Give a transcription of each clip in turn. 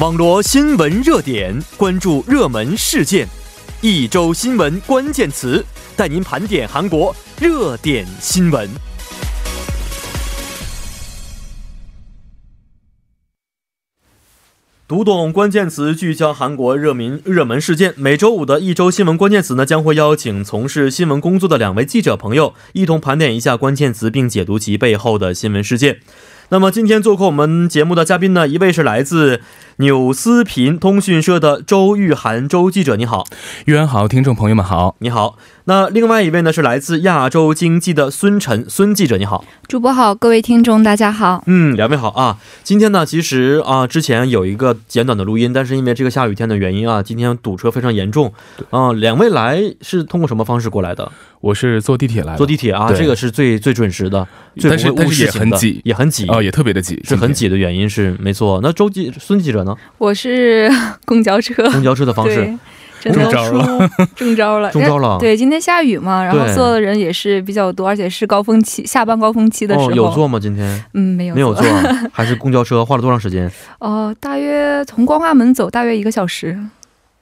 网罗新闻热点，关注热门事件，一周新闻关键词，带您盘点韩国热点新闻。读懂关键词，聚焦韩国热门热门事件。每周五的一周新闻关键词呢，将会邀请从事新闻工作的两位记者朋友，一同盘点一下关键词，并解读其背后的新闻事件。那么今天做客我们节目的嘉宾呢，一位是来自纽斯频通讯社的周玉涵周记者，你好，玉涵好，听众朋友们好，你好。那另外一位呢是来自亚洲经济的孙晨孙记者，你好，主播好，各位听众大家好。嗯，两位好啊。今天呢，其实啊，之前有一个简短的录音，但是因为这个下雨天的原因啊，今天堵车非常严重啊。两位来是通过什么方式过来的？我是坐地铁来的，坐地铁啊，这个是最最准时的，但是但是也很挤，也很挤啊，也特别的挤，是很挤的原因是没错。那周记孙记者呢？我是公交车，公交车的方式。中招了，中招了，中招了。对，今天下雨嘛，然后坐的人也是比较多，而且是高峰期，下班高峰期的时候。有坐吗？今天？嗯，没有，没有坐，还是公交车？花了多长时间？哦，大约从光化门走大约一个小时。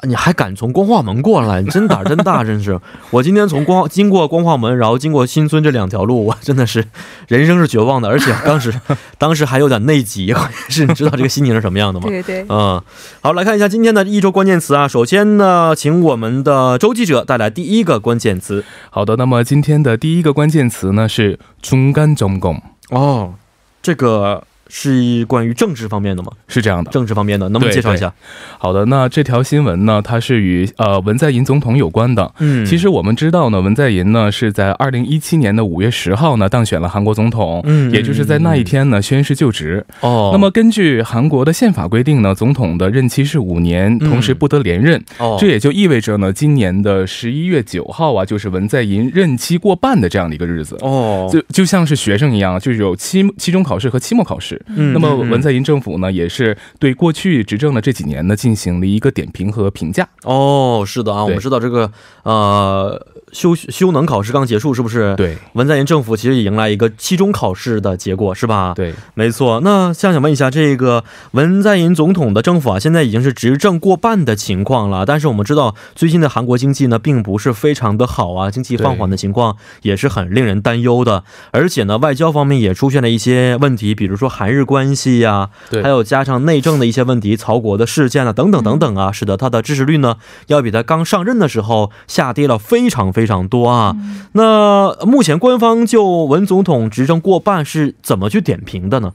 你还敢从光化门过来？你 真胆真大，真是！我今天从光经过光化门，然后经过新村这两条路，我真的是人生是绝望的，而且当时 当时还有点内急，是你知道这个心情是什么样的吗？对对，嗯，好，来看一下今天的一周关键词啊。首先呢，请我们的周记者带来第一个关键词。好的，那么今天的第一个关键词呢是中干中共哦，这个。是关于政治方面的吗？是这样的，政治方面的，能不能介绍一下？好的，那这条新闻呢，它是与呃文在寅总统有关的。嗯，其实我们知道呢，文在寅呢是在二零一七年的五月十号呢当选了韩国总统，嗯，也就是在那一天呢宣誓就职。哦，那么根据韩国的宪法规定呢，总统的任期是五年，同时不得连任。哦，这也就意味着呢，今年的十一月九号啊，就是文在寅任期过半的这样的一个日子。哦，就就像是学生一样，就是有期期中考试和期末考试。嗯，那么文在寅政府呢，也是对过去执政的这几年呢，进行了一个点评和评价。哦，是的啊，我们知道这个呃。修修能考试刚结束，是不是？对，文在寅政府其实也迎来一个期中考试的结果，是吧？对，没错。那想想问一下，这个文在寅总统的政府啊，现在已经是执政过半的情况了。但是我们知道，最近的韩国经济呢，并不是非常的好啊，经济放缓的情况也是很令人担忧的。而且呢，外交方面也出现了一些问题，比如说韩日关系呀，对，还有加上内政的一些问题，曹国的事件啊，等等等等啊，使得他的支持率呢，要比他刚上任的时候下跌了非常。非常多啊，那目前官方就文总统执政过半是怎么去点评的呢？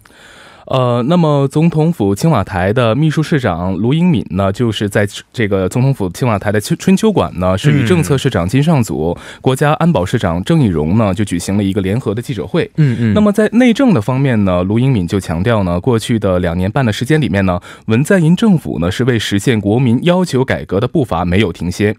呃，那么总统府青瓦台的秘书市长卢英敏呢，就是在这个总统府青瓦台的春春秋馆呢，是与政策市长金尚祖、国家安保市长郑义荣呢，就举行了一个联合的记者会。嗯嗯。那么在内政的方面呢，卢英敏就强调呢，过去的两年半的时间里面呢，文在寅政府呢是为实现国民要求改革的步伐没有停歇。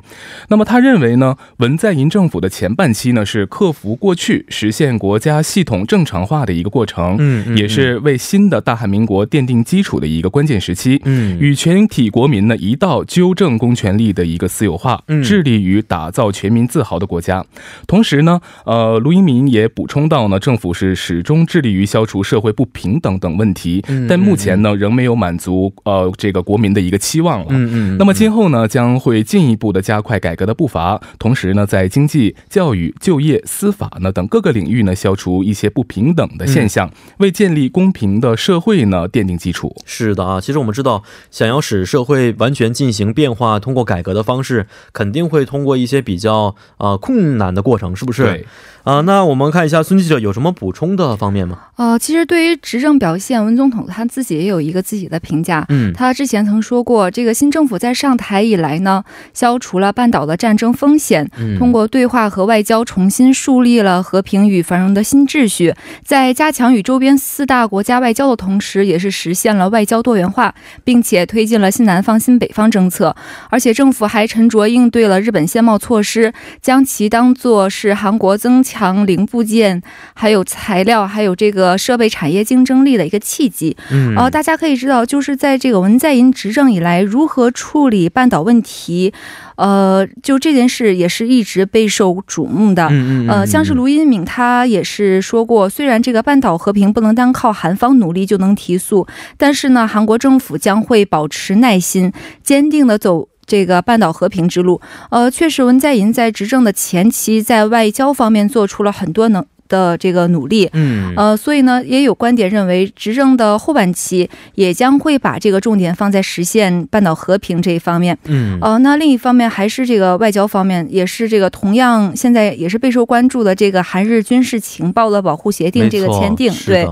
那么他认为呢，文在寅政府的前半期呢是克服过去、实现国家系统正常化的一个过程，嗯，也是为新的。大韩民国奠定基础的一个关键时期，嗯，与全体国民呢一道纠正公权力的一个私有化，致力于打造全民自豪的国家。同时呢，呃，卢英民也补充到呢，政府是始终致力于消除社会不平等等问题，但目前呢仍没有满足呃这个国民的一个期望了。嗯嗯。那么今后呢将会进一步的加快改革的步伐，同时呢在经济、教育、就业、司法呢等各个领域呢消除一些不平等的现象，为建立公平的社。会呢奠定基础是的啊，其实我们知道，想要使社会完全进行变化，通过改革的方式，肯定会通过一些比较啊困难的过程，是不是？对。啊，那我们看一下孙记者有什么补充的方面吗？呃，其实对于执政表现，文总统他自己也有一个自己的评价。嗯，他之前曾说过，这个新政府在上台以来呢，消除了半岛的战争风险，通过对话和外交重新树立了和平与繁荣的新秩序，在加强与周边四大国家外交的同时，也是实现了外交多元化，并且推进了新南方、新北方政策。而且政府还沉着应对了日本先贸措施，将其当作是韩国增强。强零部件，还有材料，还有这个设备产业竞争力的一个契机。嗯，呃，大家可以知道，就是在这个文在寅执政以来，如何处理半岛问题。呃，就这件事也是一直备受瞩目的。嗯嗯。呃，像是卢英敏他也是说过，虽然这个半岛和平不能单靠韩方努力就能提速，但是呢，韩国政府将会保持耐心，坚定的走这个半岛和平之路。呃，确实，文在寅在执政的前期，在外交方面做出了很多能。的这个努力，嗯，呃，所以呢，也有观点认为，执政的后半期也将会把这个重点放在实现半岛和平这一方面，嗯，呃，那另一方面还是这个外交方面，也是这个同样现在也是备受关注的这个韩日军事情报的保护协定这个签订，对。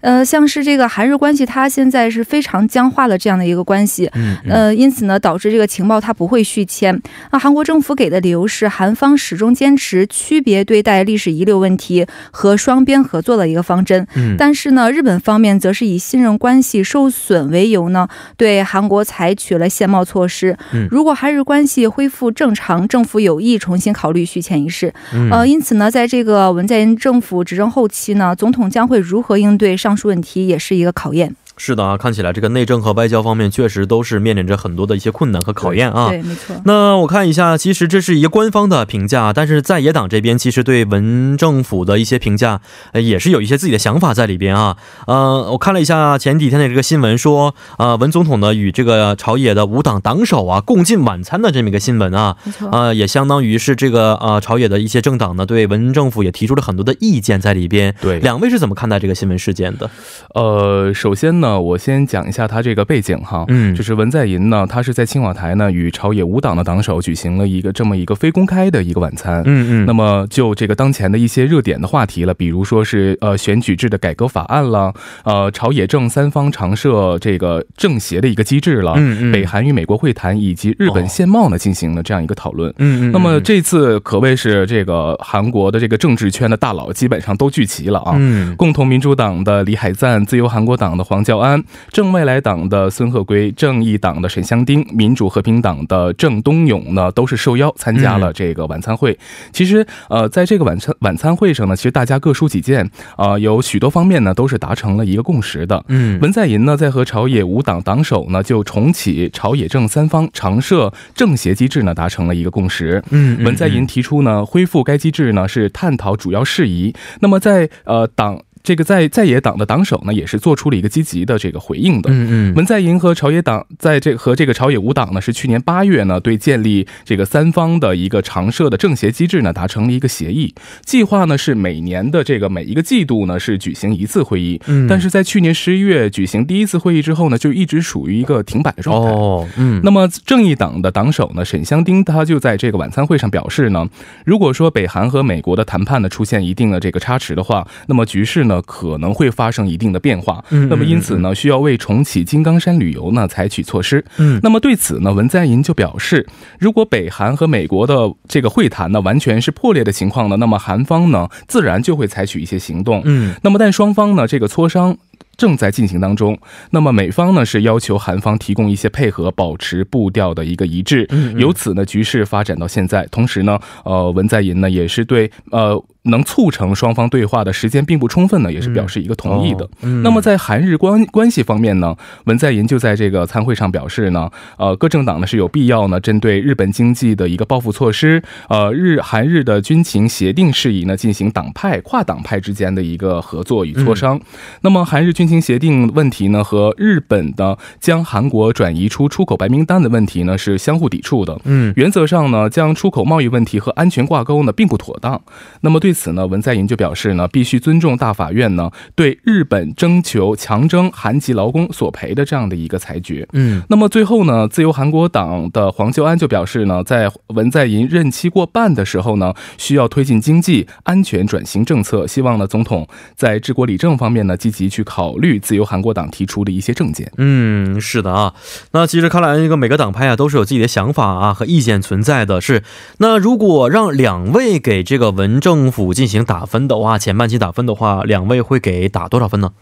呃，像是这个韩日关系，它现在是非常僵化的这样的一个关系，呃，因此呢，导致这个情报它不会续签。那韩国政府给的理由是，韩方始终坚持区别对待历史遗留问题和双边合作的一个方针。但是呢，日本方面则是以信任关系受损为由呢，对韩国采取了限贸措施。如果韩日关系恢复正常，政府有意重新考虑续签一事。呃，因此呢，在这个文在寅政府执政后期呢，总统将会如何应对上？上述问题也是一个考验。是的啊，看起来这个内政和外交方面确实都是面临着很多的一些困难和考验啊。对，没错。那我看一下，其实这是一个官方的评价，但是在野党这边其实对文政府的一些评价，呃，也是有一些自己的想法在里边啊。呃，我看了一下前几天的这个新闻，说呃，文总统呢与这个朝野的五党党首啊共进晚餐的这么一个新闻啊。没错。呃，也相当于是这个呃朝野的一些政党呢对文政府也提出了很多的意见在里边。对，两位是怎么看待这个新闻事件的？呃，首先呢。我先讲一下他这个背景哈，嗯，就是文在寅呢，他是在青瓦台呢与朝野五党的党首举行了一个这么一个非公开的一个晚餐，嗯嗯，那么就这个当前的一些热点的话题了，比如说是呃选举制的改革法案了，呃朝野政三方常设这个政协的一个机制了，嗯嗯，北韩与美国会谈以及日本限贸呢进行了这样一个讨论，嗯嗯，那么这次可谓是这个韩国的这个政治圈的大佬基本上都聚齐了啊，嗯，共同民主党的李海赞，自由韩国党的黄教。安正未来党的孙鹤圭、正义党的沈香丁、民主和平党的郑东勇呢，都是受邀参加了这个晚餐会。其实，呃，在这个晚餐晚餐会上呢，其实大家各抒己见啊，有许多方面呢都是达成了一个共识的。嗯，文在寅呢在和朝野五党党首呢就重启朝野政三方常设政协机制呢达成了一个共识。嗯，文在寅提出呢恢复该机制呢是探讨主要事宜。那么在呃党。这个在在野党的党首呢，也是做出了一个积极的这个回应的。嗯嗯，文在寅和朝野党在这和这个朝野五党呢，是去年八月呢，对建立这个三方的一个常设的政协机制呢，达成了一个协议。计划呢是每年的这个每一个季度呢是举行一次会议。嗯，但是在去年十一月举行第一次会议之后呢，就一直属于一个停摆的状态。哦，嗯。那么正义党的党首呢，沈香丁他就在这个晚餐会上表示呢，如果说北韩和美国的谈判呢出现一定的这个差池的话，那么局势呢。呢可能会发生一定的变化，那么因此呢，需要为重启金刚山旅游呢采取措施。嗯，那么对此呢，文在寅就表示，如果北韩和美国的这个会谈呢完全是破裂的情况呢，那么韩方呢自然就会采取一些行动。嗯，那么但双方呢这个磋商。正在进行当中。那么美方呢是要求韩方提供一些配合，保持步调的一个一致。由此呢，局势发展到现在。同时呢，呃，文在寅呢也是对呃能促成双方对话的时间并不充分呢，也是表示一个同意的。那么在韩日关关系方面呢，文在寅就在这个参会上表示呢，呃，各政党呢是有必要呢针对日本经济的一个报复措施，呃，日韩日的军情协定事宜呢进行党派跨党派之间的一个合作与磋商。那么韩日军情协定问题呢，和日本的将韩国转移出出口白名单的问题呢，是相互抵触的。嗯，原则上呢，将出口贸易问题和安全挂钩呢，并不妥当。那么对此呢，文在寅就表示呢，必须尊重大法院呢对日本征求强征韩籍劳工索赔的这样的一个裁决。嗯，那么最后呢，自由韩国党的黄秀安就表示呢，在文在寅任期过半的时候呢，需要推进经济安全转型政策，希望呢，总统在治国理政方面呢，积极去考。虑自由韩国党提出的一些政见，嗯，是的啊。那其实看来，这个每个党派啊都是有自己的想法啊和意见存在的。是，那如果让两位给这个文政府进行打分的话，前半期打分的话，两位会给打多少分呢？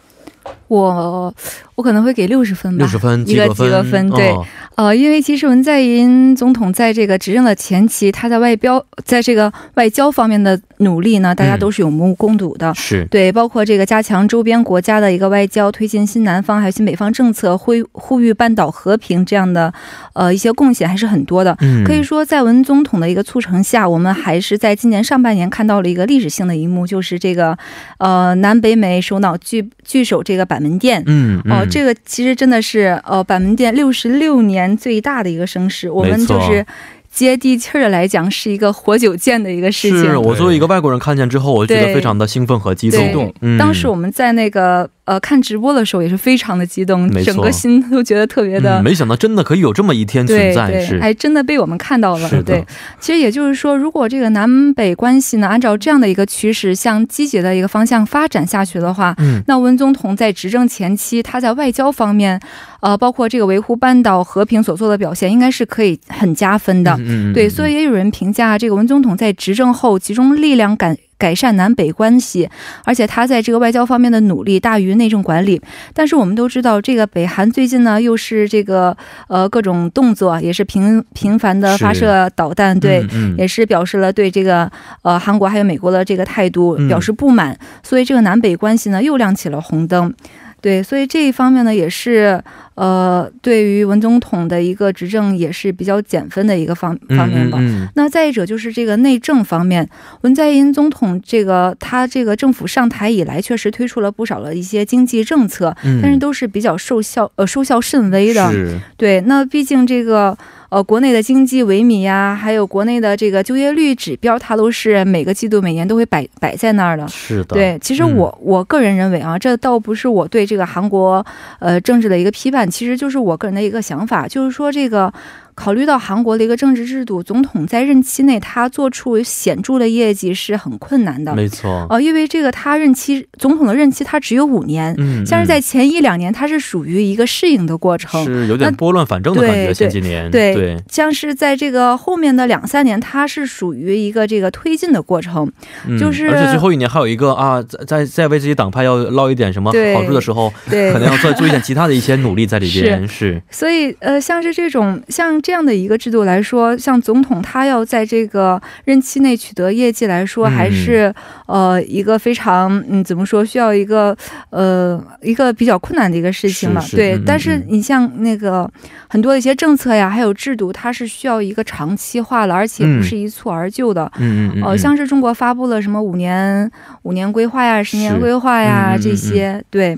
我我可能会给六十分吧，六十分一个及格分，对，呃，因为其实文在寅总统在这个执政的前期，他在外交在这个外交方面的努力呢，大家都是有目共睹的，是。对，包括这个加强周边国家的一个外交，推进新南方还有新北方政策，呼呼吁半岛和平这样的呃一些贡献还是很多的，嗯，可以说在文总统的一个促成下，我们还是在今年上半年看到了一个历史性的一幕，就是这个呃南北美首脑聚聚首这个板门店，嗯，哦，这个其实真的是呃板门店六十六年最大的一个声势，我们就是接地气儿的来讲，是一个活久见的一个事情。是我作为一个外国人看见之后，我就觉得非常的兴奋和激动。当时我们在那个。呃，看直播的时候也是非常的激动，整个心都觉得特别的。没想到真的可以有这么一天存在，是还真的被我们看到了。对，其实也就是说，如果这个南北关系呢，按照这样的一个趋势向积极的一个方向发展下去的话，嗯，那文总统在执政前期，他在外交方面，呃，包括这个维护半岛和平所做的表现，应该是可以很加分的。嗯，对，所以也有人评价这个文总统在执政后集中力量改改善南北关系，而且他在这个外交方面的努力大于。内政管理，但是我们都知道，这个北韩最近呢，又是这个呃各种动作，也是频频繁的发射导弹，对，也是表示了对这个呃韩国还有美国的这个态度表示不满，所以这个南北关系呢又亮起了红灯。对，所以这一方面呢，也是呃，对于文总统的一个执政也是比较减分的一个方方面吧。那再者就是这个内政方面，文在寅总统这个他这个政府上台以来，确实推出了不少的一些经济政策，但是都是比较受效呃收效甚微的。对，那毕竟这个。呃，国内的经济萎靡呀，还有国内的这个就业率指标，它都是每个季度、每年都会摆摆在那儿的。是的，对，其实我我个人认为啊，这倒不是我对这个韩国呃政治的一个批判，其实就是我个人的一个想法，就是说这个。考虑到韩国的一个政治制度，总统在任期内他做出显著的业绩是很困难的。没错，呃，因为这个他任期总统的任期他只有五年，嗯，像是在前一两年他是属于一个适应的过程，是有点拨乱反正的感觉。前几年，对对，像是在这个后面的两三年，他是属于一个这个推进的过程，就是而且最后一年还有一个啊，在在在为自己党派要捞一点什么好处的时候，对，可能要再做一点其他的一些努力在里边。是，所以呃，像是这种像。这样的一个制度来说，像总统他要在这个任期内取得业绩来说，还是呃一个非常嗯怎么说，需要一个呃一个比较困难的一个事情了。对，但是你像那个很多的一些政策呀，还有制度，它是需要一个长期化的，而且不是一蹴而就的。嗯嗯。呃，像是中国发布了什么五年五年规划呀、十年规划呀这些，对。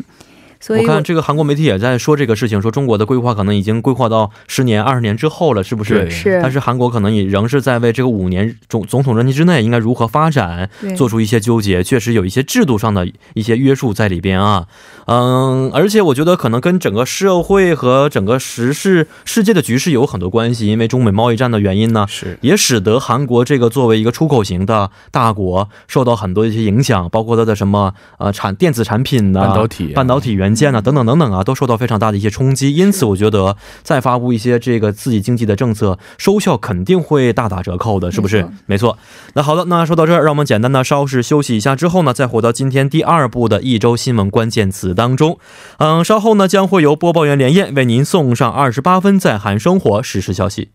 我看这个韩国媒体也在说这个事情，说中国的规划可能已经规划到十年、二十年之后了，是不是？是。但是韩国可能也仍是在为这个五年总总统任期之内应该如何发展做出一些纠结，确实有一些制度上的一些约束在里边啊。嗯，而且我觉得可能跟整个社会和整个时事世界的局势有很多关系，因为中美贸易战的原因呢，是也使得韩国这个作为一个出口型的大国受到很多一些影响，包括它的什么呃产电子产品呢，半导体、半导体元。件啊，等等等等啊，都受到非常大的一些冲击，因此我觉得再发布一些这个刺激经济的政策，收效肯定会大打折扣的，是不是？没错。那好的，那说到这儿，让我们简单的稍事休息一下，之后呢，再回到今天第二部的一周新闻关键词当中。嗯，稍后呢，将会由播报员连燕为您送上二十八分在韩生活实时消息。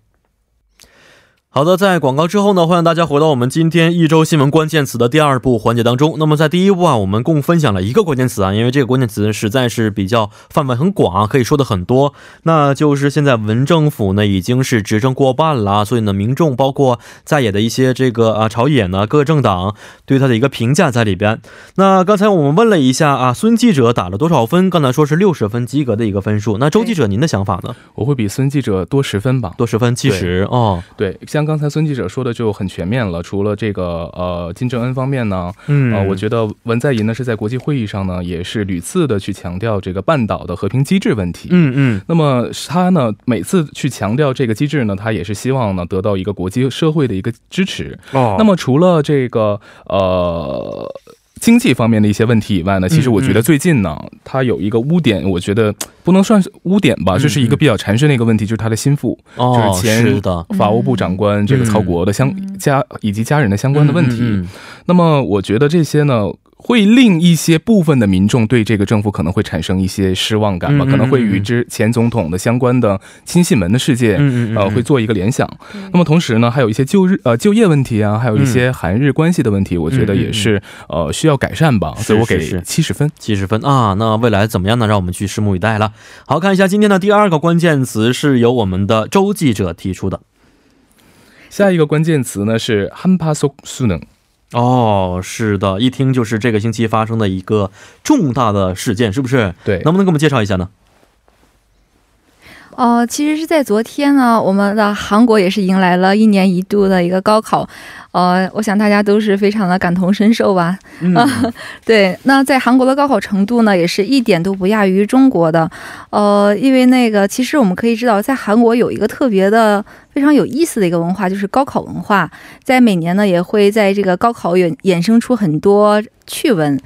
好的，在广告之后呢，欢迎大家回到我们今天一周新闻关键词的第二部环节当中。那么在第一步啊，我们共分享了一个关键词啊，因为这个关键词实在是比较范围很广，可以说的很多。那就是现在文政府呢已经是执政过半了，所以呢，民众包括在野的一些这个啊朝野呢各个政党对他的一个评价在里边。那刚才我们问了一下啊，孙记者打了多少分？刚才说是六十分及格的一个分数。那周记者您的想法呢？我会比孙记者多十分吧，多十分，七十哦。对，像。刚才孙记者说的就很全面了，除了这个呃金正恩方面呢，嗯，呃，我觉得文在寅呢是在国际会议上呢也是屡次的去强调这个半岛的和平机制问题，嗯嗯，那么他呢每次去强调这个机制呢，他也是希望呢得到一个国际社会的一个支持。哦，那么除了这个呃经济方面的一些问题以外呢，其实我觉得最近呢，他有一个污点，我觉得。不能算是污点吧，就是一个比较缠身的一个问题，就是他的心腹，就是前法务部长官这个曹国的相家以及家人的相关的问题。那么，我觉得这些呢，会令一些部分的民众对这个政府可能会产生一些失望感吧，可能会与之前总统的相关的亲信门的事件，呃，会做一个联想。那么，同时呢，还有一些就日呃就业问题啊，还有一些韩日关系的问题，我觉得也是呃需要改善吧。所以我给是七十分，七十分啊。那未来怎么样呢？让我们去拭目以待了。好看一下今天的第二个关键词是由我们的周记者提出的，下一个关键词呢是汉帕苏苏能。哦，是的，一听就是这个星期发生的一个重大的事件，是不是？对，能不能给我们介绍一下呢？哦，其实是在昨天呢，我们的韩国也是迎来了一年一度的一个高考。呃，我想大家都是非常的感同身受吧。嗯，对。那在韩国的高考程度呢，也是一点都不亚于中国的。呃，因为那个，其实我们可以知道，在韩国有一个特别的、非常有意思的一个文化，就是高考文化。在每年呢，也会在这个高考衍衍生出很多趣闻。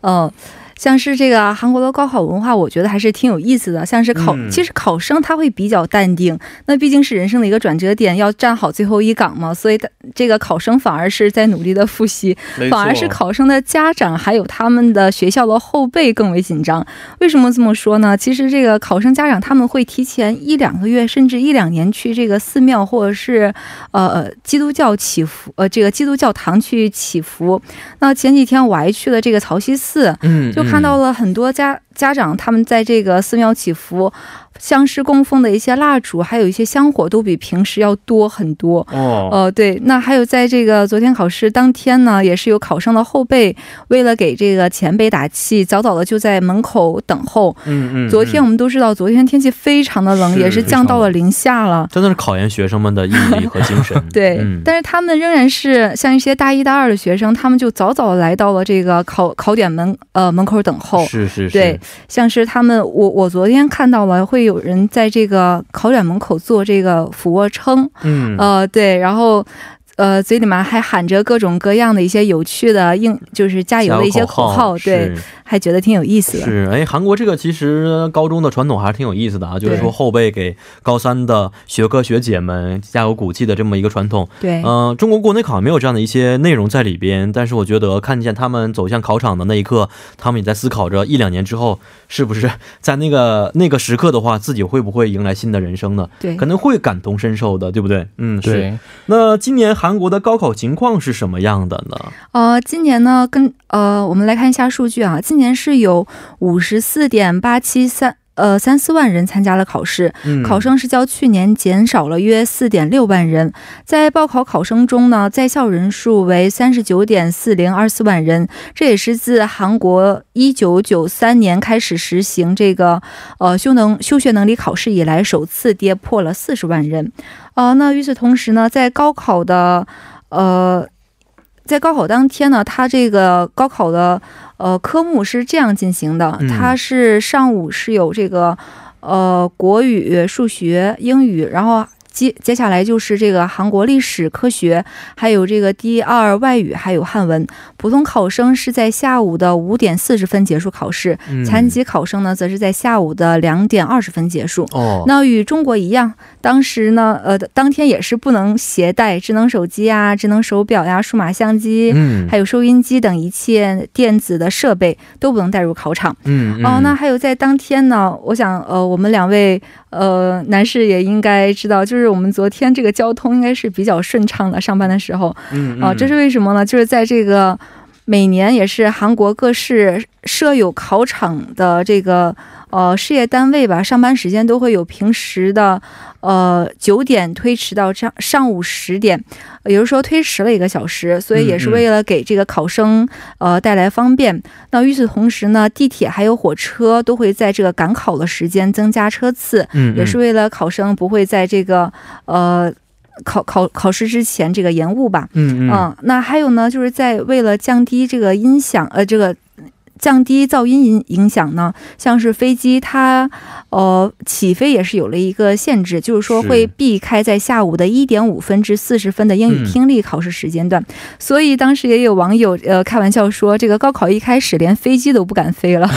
嗯。像是这个韩国的高考文化，我觉得还是挺有意思的。像是考，其实考生他会比较淡定，那毕竟是人生的一个转折点，要站好最后一岗嘛。所以，这个考生反而是在努力的复习，反而是考生的家长还有他们的学校的后辈更为紧张。为什么这么说呢？其实这个考生家长他们会提前一两个月，甚至一两年去这个寺庙或者是呃基督教祈福，呃这个基督教堂去祈福。那前几天我还去了这个曹溪寺，嗯，就。看到了很多家家长，他们在这个寺庙祈福。像是供奉的一些蜡烛，还有一些香火，都比平时要多很多。哦，呃，对，那还有在这个昨天考试当天呢，也是有考生的后辈，为了给这个前辈打气，早早的就在门口等候。嗯嗯。昨天我们都知道，昨天天气非常的冷，也是降到了零下了。真的是考验学生们的毅力和精神。对，但是他们仍然是像一些大一、大二的学生，他们就早早来到了这个考考点门呃门口等候。是是是。对，像是他们，我我昨天看到了会。有人在这个考点门口做这个俯卧撑，嗯，呃，对，然后。呃，嘴里面还喊着各种各样的一些有趣的应，就是加油的一些口号，对，还觉得挺有意思的。是，哎，韩国这个其实高中的传统还是挺有意思的啊，就是说后辈给高三的学哥学姐们加油鼓气的这么一个传统。对，嗯，中国国内考没有这样的一些内容在里边，但是我觉得看见他们走向考场的那一刻，他们也在思考着一两年之后是不是在那个 那个时刻的话，自己会不会迎来新的人生呢？对，可能会感同身受的，对不对？嗯，是。那今年韩国的高考情况是什么样的呢？呃，今年呢，跟呃，我们来看一下数据啊。今年是有五十四点八七三呃三四万人参加了考试，考生是较去年减少了约四点六万人。在报考考生中呢，在校人数为三十九点四零二四万人，这也是自韩国一九九三年开始实行这个呃修能修学能力考试以来，首次跌破了四十万人。呃，那与此同时呢，在高考的，呃，在高考当天呢，他这个高考的呃科目是这样进行的，它是上午是有这个呃国语、数学、英语，然后。接接下来就是这个韩国历史科学，还有这个第二外语，还有汉文。普通考生是在下午的五点四十分结束考试，残疾考生呢，则是在下午的两点二十分结束。哦，那与中国一样，当时呢，呃，当天也是不能携带智能手机啊、智能手表呀、数码相机，嗯，还有收音机等一切电子的设备都不能带入考场。嗯，哦，那还有在当天呢，我想，呃，我们两位。呃，男士也应该知道，就是我们昨天这个交通应该是比较顺畅的。上班的时候，嗯，啊，这是为什么呢？就是在这个每年也是韩国各市设有考场的这个。呃，事业单位吧，上班时间都会有平时的，呃，九点推迟到上上午十点，也就是说推迟了一个小时，所以也是为了给这个考生呃带来方便。那与此同时呢，地铁还有火车都会在这个赶考的时间增加车次，也是为了考生不会在这个呃考考考试之前这个延误吧。嗯嗯。那还有呢，就是在为了降低这个音响呃这个。降低噪音影影响呢，像是飞机它呃起飞也是有了一个限制，就是说会避开在下午的一点五分至四十分的英语听力考试时间段。所以当时也有网友呃开玩笑说，这个高考一开始连飞机都不敢飞了。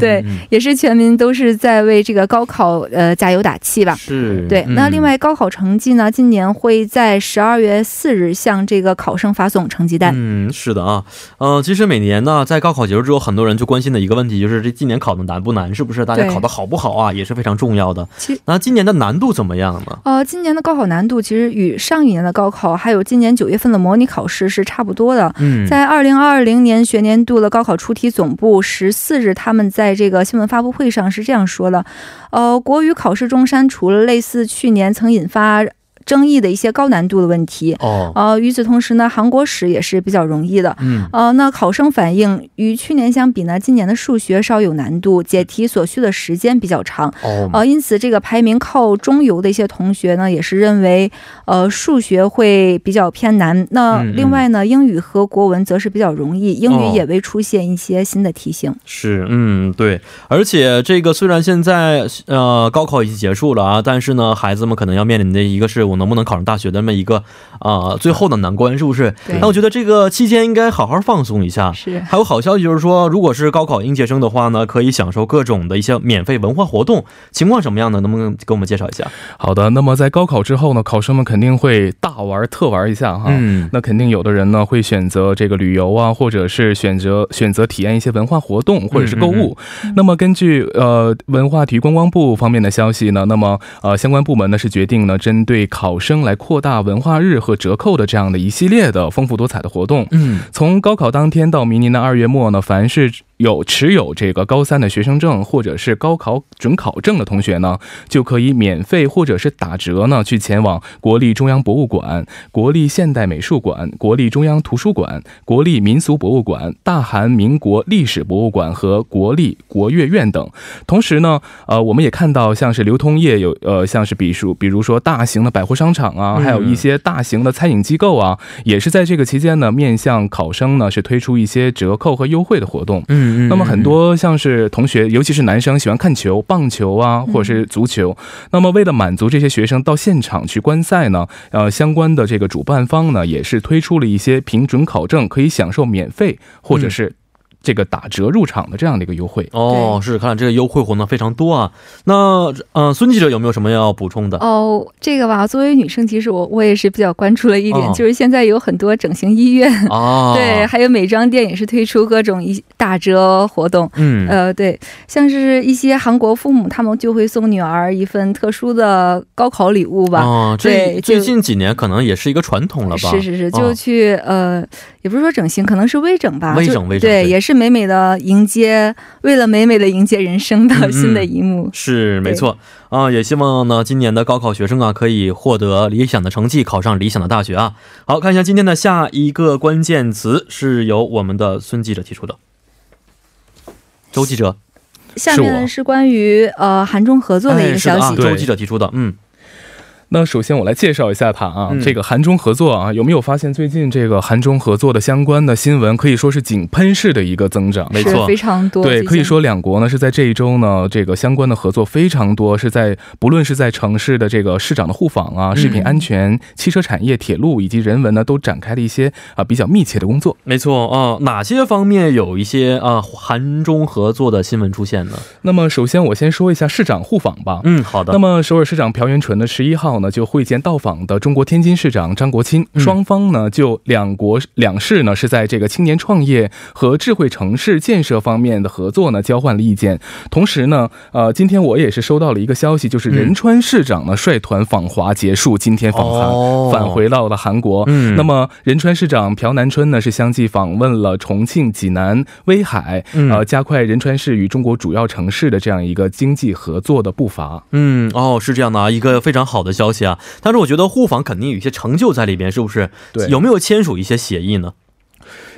对，也是全民都是在为这个高考呃加油打气吧。是，对。那另外高考成绩呢，今年会在十二月四日向这个考生发送成绩单。嗯，是的啊，呃，其实每年呢，在高考结束之后，很多人就关心的一个问题就是，这今年考的难不难？是不是大家考的好不好啊？也是非常重要的。那今年的难度怎么样呢？呃，今年的高考难度其实与上一年的高考，还有今年九月份的模拟考试是差不多的。嗯，在二零二零年学年度的高考出题总部十四日，他们在这个新闻发布会上是这样说的：，呃，国语考试中删除了类似去年曾引发。争议的一些高难度的问题。哦，呃，与此同时呢，韩国史也是比较容易的，嗯，呃，那考生反映与去年相比呢，今年的数学稍有难度，解题所需的时间比较长，哦，呃，因此这个排名靠中游的一些同学呢，也是认为，呃，数学会比较偏难。那另外呢，英语和国文则是比较容易，英语也未出现一些新的题型。是，嗯，对，而且这个虽然现在呃高考已经结束了啊，但是呢，孩子们可能要面临的一个是。能不能考上大学的那么一个啊最后的难关是不是？那我觉得这个期间应该好好放松一下。是。还有好消息就是说，如果是高考应届生的话呢，可以享受各种的一些免费文化活动。情况什么样的？能不能给我们介绍一下？好的。那么在高考之后呢，考生们肯定会大玩特玩一下哈。嗯。那肯定有的人呢会选择这个旅游啊，或者是选择选择体验一些文化活动，或者是购物。那么根据呃文化体育观光部方面的消息呢，那么呃相关部门呢是决定呢针对考考生来扩大文化日和折扣的这样的一系列的丰富多彩的活动。嗯，从高考当天到明年的二月末呢，凡是。有持有这个高三的学生证或者是高考准考证的同学呢，就可以免费或者是打折呢，去前往国立中央博物馆、国立现代美术馆、国立中央图书馆、国立民俗博物馆、大韩民国历史博物馆和国立国乐院等。同时呢，呃，我们也看到像是流通业有呃，像是比如比如说大型的百货商场啊，还有一些大型的餐饮机构啊，也是在这个期间呢，面向考生呢是推出一些折扣和优惠的活动。嗯。那么很多像是同学，尤其是男生喜欢看球、棒球啊，或者是足球。那么为了满足这些学生到现场去观赛呢，呃，相关的这个主办方呢，也是推出了一些凭准考证可以享受免费或者是。这个打折入场的这样的一个优惠哦，是看来这个优惠活动非常多啊。那呃，孙记者有没有什么要补充的？哦，这个吧，作为女生，其实我我也是比较关注了一点，就是现在有很多整形医院哦，对，还有美妆店也是推出各种一打折活动。嗯，呃，对，像是一些韩国父母，他们就会送女儿一份特殊的高考礼物吧。哦，这最近几年可能也是一个传统了吧？是是是，就去呃，也不是说整形，可能是微整吧。微整微整，对，也是。美美的迎接，为了美美的迎接人生的新的一幕，是没错啊！也希望呢，今年的高考学生啊，可以获得理想的成绩，考上理想的大学啊！好看一下今天的下一个关键词，是由我们的孙记者提出的。周记者，下面是关于呃韩中合作的一个消息，周记者提出的，嗯。那首先我来介绍一下它啊，这个韩中合作啊，有没有发现最近这个韩中合作的相关的新闻可以说是井喷式的一个增长？没错，非常多。对，可以说两国呢是在这一周呢，这个相关的合作非常多，是在不论是在城市的这个市长的互访啊，食品安全、汽车产业、铁路以及人文呢，都展开了一些啊比较密切的工作。没错啊，哪些方面有一些啊韩中合作的新闻出现呢？那么首先我先说一下市长互访吧。嗯，好的。那么首尔市长朴元淳呢，十一号。就会见到访的中国天津市长张国清，双方呢就两国两市呢是在这个青年创业和智慧城市建设方面的合作呢交换了意见。同时呢，呃，今天我也是收到了一个消息，就是仁川市长呢率团访华结束今天访韩，返回到了韩国。那么仁川市长朴南春呢是相继访问了重庆、济南、威海，呃，加快仁川市与中国主要城市的这样一个经济合作的步伐。嗯，哦，是这样的啊，一个非常好的消息。啊，但是我觉得互访肯定有一些成就在里边，是不是？对，有没有签署一些协议呢？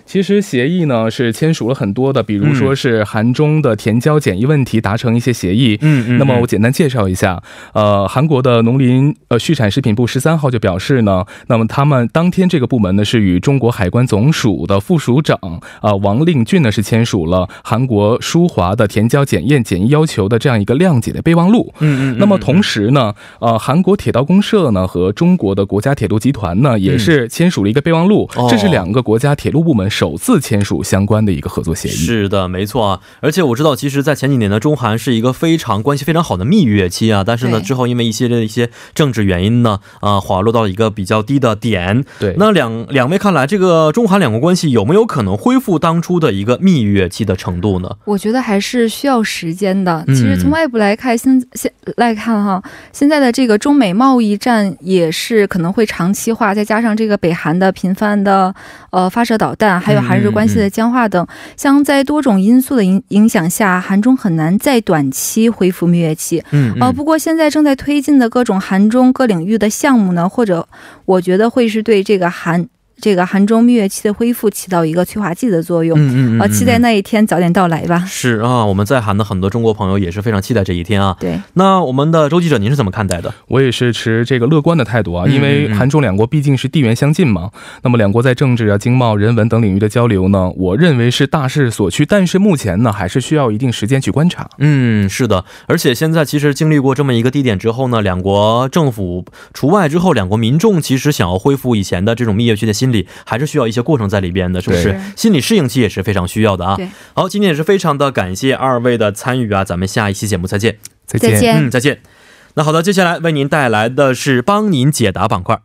其实协议呢是签署了很多的，比如说是韩中的填交检疫问题达成一些协议。嗯嗯。那么我简单介绍一下，呃，韩国的农林呃畜产食品部十三号就表示呢，那么他们当天这个部门呢是与中国海关总署的副署长啊王令俊呢是签署了韩国舒华的填交检验检疫要求的这样一个谅解的备忘录。嗯嗯。那么同时呢，呃，韩国铁道公社呢和中国的国家铁路集团呢也是签署了一个备忘录，这是两个国家铁路部门首次签署相关的一个合作协议。是的，没错啊。而且我知道，其实，在前几年呢，中韩是一个非常关系非常好的蜜月期啊。但是呢，之后因为一系列的一些政治原因呢，啊，滑落到一个比较低的点。对。那两两位看来，这个中韩两国关系有没有可能恢复当初的一个蜜月期的程度呢？我觉得还是需要时间的。其实从外部来看，现现来看哈，现在的这个中美贸易战也是可能会长期化，再加上这个北韩的频繁的呃发射导弹，还有韩日关系的僵化等，像在多种因素的影影响下，韩中很难在短期恢复蜜月期。嗯，呃，不过现在正在推进的各种韩中各领域的项目呢，或者我觉得会是对这个韩。这个韩中蜜月期的恢复起到一个催化剂的作用，嗯嗯啊，期待那一天早点到来吧。是啊，我们在韩的很多中国朋友也是非常期待这一天啊。对，那我们的周记者，您是怎么看待的？我也是持这个乐观的态度啊，因为韩中两国毕竟是地缘相近嘛。那么两国在政治啊、经贸、人文等领域的交流呢，我认为是大势所趋。但是目前呢，还是需要一定时间去观察。嗯，是的，而且现在其实经历过这么一个地点之后呢，两国政府除外之后，两国民众其实想要恢复以前的这种蜜月期的心理，还是需要。一些过程在里边的，是不是？心理适应期也是非常需要的啊。好，今天也是非常的感谢二位的参与啊，咱们下一期节目再见，再见，嗯，再见。那好的，接下来为您带来的是帮您解答板块。